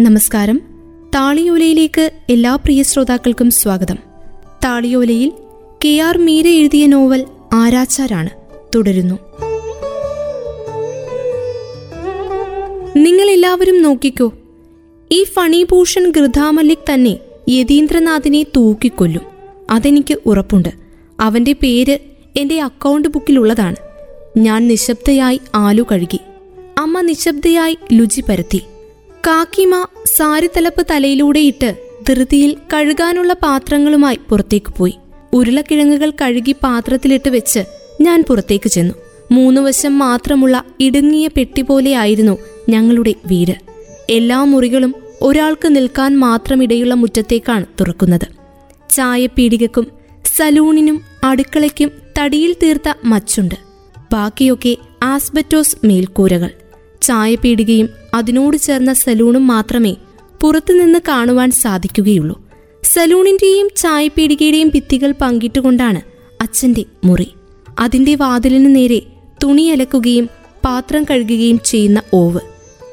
നമസ്കാരം. താളിയോലയിലേക്ക് എല്ലാ പ്രിയ ശ്രോതാക്കൾക്കും സ്വാഗതം. താളിയോലയിൽ കെ ആർ മീര എഴുതിയ നോവൽ ആരാച്ചാരാണ് തുടരുന്നു. നിങ്ങൾ എല്ലാവരും നോക്കിക്കോ ഈ ഫണിഭൂഷൺ ഗൃഥാമല്ലിക് തന്നെ യതീന്ദ്രനാഥിനെ തൂക്കിക്കൊല്ലും. അതെനിക്ക് ഉറപ്പുണ്ട്. അവന്റെ പേര് എന്റെ അക്കൗണ്ട് ബുക്കിലുള്ളതാണ് ഞാൻ നിശബ്ദയായി ആലു കഴുകി. അമ്മ നിശബ്ദയായി ലുചി പരത്തി. കാക്കിമ സാരിത്തലപ്പ് തലയിലൂടെ ഇട്ട് ധൃതിയിൽ കഴുകാനുള്ള പാത്രങ്ങളുമായി പുറത്തേക്ക് പോയി. ഉരുളക്കിഴങ്ങുകൾ കഴുകി പാത്രത്തിലിട്ട് വെച്ച് ഞാൻ പുറത്തേക്ക് ചെന്നു. മൂന്നു വശം മാത്രമുള്ള ഇടുങ്ങിയ പെട്ടി പോലെയായിരുന്നു ഞങ്ങളുടെ വീട്. എല്ലാ മുറികളും ഒരാൾക്ക് നിൽക്കാൻ മാത്രമിടയുള്ള മുറ്റത്തേക്കാണ് തുറക്കുന്നത്. ചായപ്പീടികക്കും സലൂണിനും അടുക്കളയ്ക്കും തടിയിൽ തീർത്ത മച്ചുണ്ട്. ബാക്കിയൊക്കെ ആസ്ബറ്റോസ് മേൽക്കൂരകൾ. ചായപീടികയും അതിനോട് ചേർന്ന സലൂണും മാത്രമേ പുറത്തുനിന്ന് കാണുവാൻ സാധിക്കുകയുള്ളൂ. സലൂണിന്റെയും ചായപീടികയുടെയും ഭിത്തികൾ പങ്കിട്ടുകൊണ്ടാണ് അച്ഛന്റെ മുറി. അതിന്റെ വാതിലിന് നേരെ തുണി അലക്കുകയും പാത്രം കഴുകുകയും ചെയ്യുന്ന ഓവ്.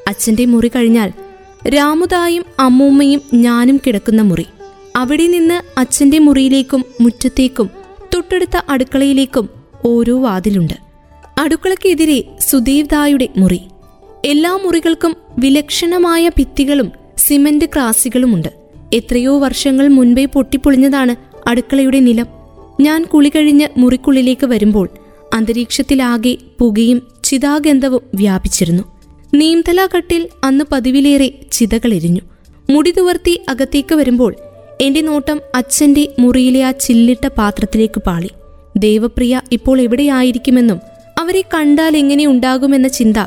അച്ഛന്റെ മുറി കഴിഞ്ഞാൽ രാമുദായും അമ്മൂമ്മയും ഞാനും കിടക്കുന്ന മുറി. അവിടെ നിന്ന് അച്ഛന്റെ മുറിയിലേക്കും മുറ്റത്തേക്കും തൊട്ടടുത്ത അടുക്കളയിലേക്കും ഓരോ വാതിലുണ്ട്. അടുക്കളക്കെതിരെ സുദേവ് ദായുടെ മുറി. എല്ലാ മുറികൾക്കും വിലക്ഷണമായ ഭിത്തികളും സിമന്റ് ക്രാസികളുമുണ്ട്. എത്രയോ വർഷങ്ങൾ മുൻപേ പൊട്ടിപ്പൊളിഞ്ഞതാണ് അടുക്കളയുടെ നിലം. ഞാൻ കുളി കഴിഞ്ഞ് മുറിക്കുള്ളിലേക്ക് വരുമ്പോൾ അന്തരീക്ഷത്തിലാകെ പുകയും ചിതാഗന്ധവും വ്യാപിച്ചിരുന്നു. നീംതല കട്ടിൽ അന്ന് പതിവിലേറെ ചിതകളെരിഞ്ഞു മുടി തുവർത്തി അകത്തേക്ക് വരുമ്പോൾ എന്റെ നോട്ടം അച്ഛന്റെ മുറിയിലെ ആ ചില്ലിട്ട പാത്രത്തിലേക്ക് പാളി. ദേവപ്രിയ ഇപ്പോൾ എവിടെയായിരിക്കുമെന്നും അവരെ കണ്ടാൽ എങ്ങനെ ഉണ്ടാകുമെന്ന ചിന്ത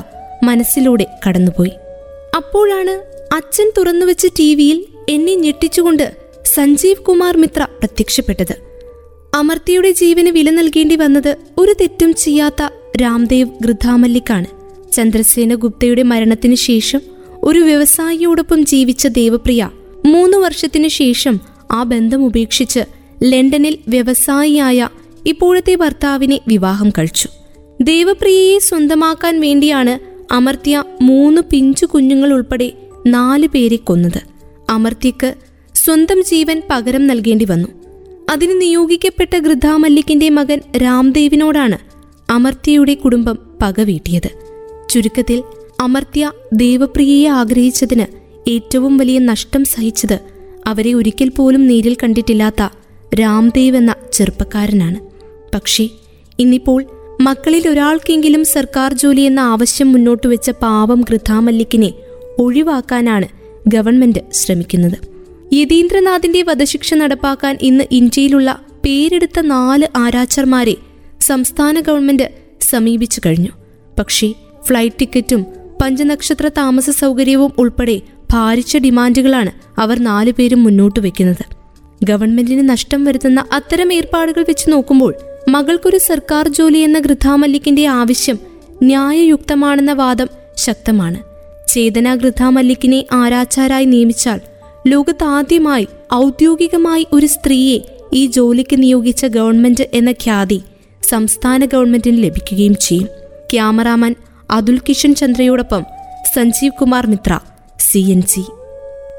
മനസ്സിലൂടെ കടന്നുപോയി. അപ്പോഴാണ് അച്ഛൻ തുറന്നുവെച്ച ടി വിയിൽ എന്നെ ഞെട്ടിച്ചുകൊണ്ട് സഞ്ജീവ് കുമാർ മിത്ര പ്രത്യക്ഷപ്പെട്ടത്. അമർത്തിയുടെ ജീവന് വില നൽകേണ്ടി വന്നത് ഒരു തെറ്റും ചെയ്യാത്ത രാംദേവ് ഗൃഥാമല്ലിക്കാണ് ചന്ദ്രസേന ഗുപ്തയുടെ മരണത്തിന് ശേഷം ഒരു വ്യവസായിയോടൊപ്പം ജീവിച്ച ദേവപ്രിയ മൂന്ന് വർഷത്തിനു ശേഷം ആ ബന്ധം ഉപേക്ഷിച്ച് ലണ്ടനിൽ വ്യവസായിയായ ഇപ്പോഴത്തെ ഭർത്താവിനെ വിവാഹം കഴിച്ചു. ദേവപ്രിയയെ സ്വന്തമാക്കാൻ വേണ്ടിയാണ് അമർത്യ മൂന്ന് പിഞ്ചു കുഞ്ഞുങ്ങൾ ഉൾപ്പെടെ നാല് പേരെ കൊന്നത്. അമർത്യക്ക് സ്വന്തം ജീവൻ പകരം നൽകേണ്ടി വന്നു. അതിന് നിയോഗിക്കപ്പെട്ട ഗൃഥാമല്ലിക്കിന്റെ മകൻ രാംദേവിനോടാണ് അമർത്യയുടെ കുടുംബം പക വീട്ടിയത്. ചുരുക്കത്തിൽ അമർത്യ ദേവപ്രിയയെ ആഗ്രഹിച്ചതിന് ഏറ്റവും വലിയ നഷ്ടം സഹിച്ചത് അവരെ ഒരിക്കൽ പോലും നേരിൽ കണ്ടിട്ടില്ലാത്ത രാംദേവ് എന്ന ചെറുപ്പക്കാരനാണ്. പക്ഷേ ഇന്നിപ്പോൾ മക്കളിൽ ഒരാൾക്കെങ്കിലും സർക്കാർ ജോലി എന്ന ആവശ്യം മുന്നോട്ട് വെച്ച പാവം ഗൃഥാമല്ലിക്കിനെ ഒഴിവാക്കാനാണ് ഗവൺമെന്റ് ശ്രമിക്കുന്നത്. യതീന്ദ്രനാഥിന്റെ വധശിക്ഷ നടപ്പാക്കാൻ ഇന്ന് ഇന്ത്യയിലുള്ള പേരെടുത്ത നാല് ആരാച്ചർമാരെ സംസ്ഥാന ഗവൺമെന്റ് സമീപിച്ചു കഴിഞ്ഞു. പക്ഷേ ഫ്ലൈറ്റ് ടിക്കറ്റും പഞ്ചനക്ഷത്ര താമസ സൗകര്യവും ഉൾപ്പെടെ ഭാരിച്ച ഡിമാൻഡുകളാണ് അവർ നാലുപേരും മുന്നോട്ട് വെക്കുന്നത്. ഗവൺമെന്റിന് നഷ്ടം വരുത്തുന്ന അത്തരം ഏർപ്പാടുകൾ വെച്ച് നോക്കുമ്പോൾ മകൾക്കൊരു സർക്കാർ ജോലി എന്ന ഗൃഥാമല്ലിക്കിന്റെ ആവശ്യം ന്യായയുക്തമാണെന്ന വാദം ശക്തമാണ്. ചേതന ഗൃഥാമല്ലിക്കിനെ ആരാച്ചാരായി നിയമിച്ചാൽ ലോകത്താദ്യമായി ഔദ്യോഗികമായി ഒരു സ്ത്രീയെ ഈ ജോലിക്ക് നിയോഗിച്ച ഗവൺമെന്റ് എന്ന ഖ്യാതി സംസ്ഥാന ഗവൺമെന്റിന് ലഭിക്കുകയും ചെയ്യും. Cameraman Atul Kishan ചന്ദ്രയോടൊപ്പം Sanjeev Kumar Mithra C N C.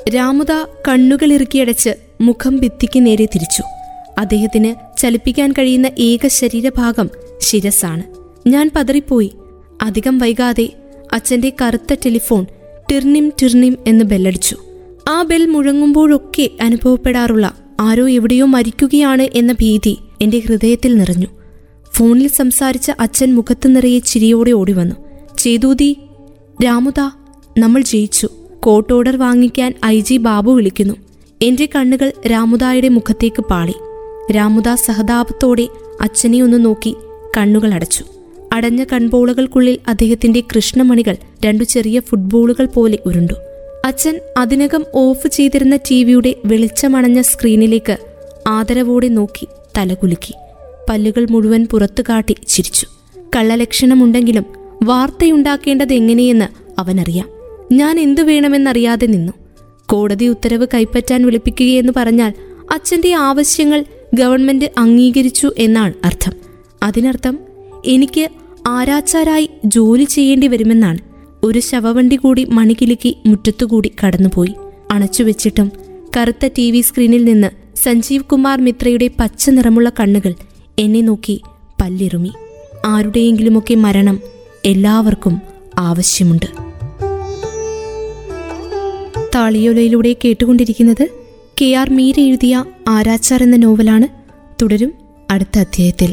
Ramuda കണ്ണുകളിറുക്കിയടച്ച് മുഖം ഭിത്തിക്ക് നേരെ തിരിച്ചു. അദ്ദേഹത്തിന് ചലിപ്പിക്കാൻ കഴിയുന്ന ഏക ശരീരഭാഗം ശിരസാണ് ഞാൻ പതറിപ്പോയി. അധികം വൈകാതെ അച്ഛന്റെ കറുത്ത ടെലിഫോൺ ടിർണിം ടിർണിം എന്ന് ബെല്ലടിച്ചു. ആ ബെൽ മുഴങ്ങുമ്പോഴൊക്കെ അനുഭവപ്പെടാറുള്ള ആരോ എവിടെയോ മരിക്കുകയാണ് എന്ന ഭീതി എന്റെ ഹൃദയത്തിൽ നിറഞ്ഞു. ഫോണിൽ സംസാരിച്ച അച്ഛൻ മുഖത്ത് നിറയെ ചിരിയോടെ ഓടി വന്നു ചേതൂതി രാമുദ നമ്മൾ ജയിച്ചു. കോട്ട് ഓർഡർ വാങ്ങിക്കാൻ ഐ ജി ബാബു വിളിക്കുന്നു. എന്റെ കണ്ണുകൾ രാമുദായുടെ മുഖത്തേക്ക് പാളി. രാമുദ സഹതാപത്തോടെ അച്ഛനെ ഒന്ന് നോക്കി കണ്ണുകൾ അടച്ചു. അടഞ്ഞ കൺപോളകൾക്കുള്ളിൽ അദ്ദേഹത്തിന്റെ കൃഷ്ണമണികൾ രണ്ടു ചെറിയ ഫുട്ബോളുകൾ പോലെ ഉരുണ്ടു. അച്ഛൻ അതിനകം ഓഫ് ചെയ്തിരുന്ന ടി വിയുടെ വെളിച്ചമണഞ്ഞ സ്ക്രീനിലേക്ക് ആദരവോടെ നോക്കി തലകുലുക്കി. പല്ലുകൾ മുഴുവൻ പുറത്തു കാട്ടി ചിരിച്ചു. കള്ളലക്ഷണമുണ്ടെങ്കിലും വാർത്തയുണ്ടാക്കേണ്ടത് എങ്ങനെയെന്ന് അവനറിയാം. ഞാൻ എന്തു വേണമെന്നറിയാതെ നിന്നു. കോടതി ഉത്തരവ് കൈപ്പറ്റാൻ വിളിപ്പിക്കുകയെന്ന് പറഞ്ഞാൽ അച്ഛന്റെ ആവശ്യങ്ങൾ ഗവൺമെന്റ് അംഗീകരിച്ചു എന്നാണ് അർത്ഥം. അതിനർത്ഥം എനിക്ക് ആരാച്ചാരായി ജോലി ചെയ്യേണ്ടി വരുമെന്നാണ്. ഒരു ശവവണ്ടി കൂടി മണികിലുക്കി മുറ്റത്തുകൂടി കടന്നുപോയി. അണച്ചുവെച്ചിട്ടും കറുത്ത ടി വി സ്ക്രീനിൽ നിന്ന് സഞ്ജീവ് കുമാർ മിത്രയുടെ പച്ച നിറമുള്ള കണ്ണുകൾ എന്നെ നോക്കി പല്ലിറുമി. ആരുടെയെങ്കിലുമൊക്കെ മരണം എല്ലാവർക്കും ആവശ്യമുണ്ട്. താളിയോലയിലൂടെ കേട്ടുകൊണ്ടിരിക്കുന്നത് കെ ആർ മീര എഴുതിയ ആരാച്ചാർ എന്ന നോവലാണ് തുടരും അടുത്ത അധ്യായത്തിൽ.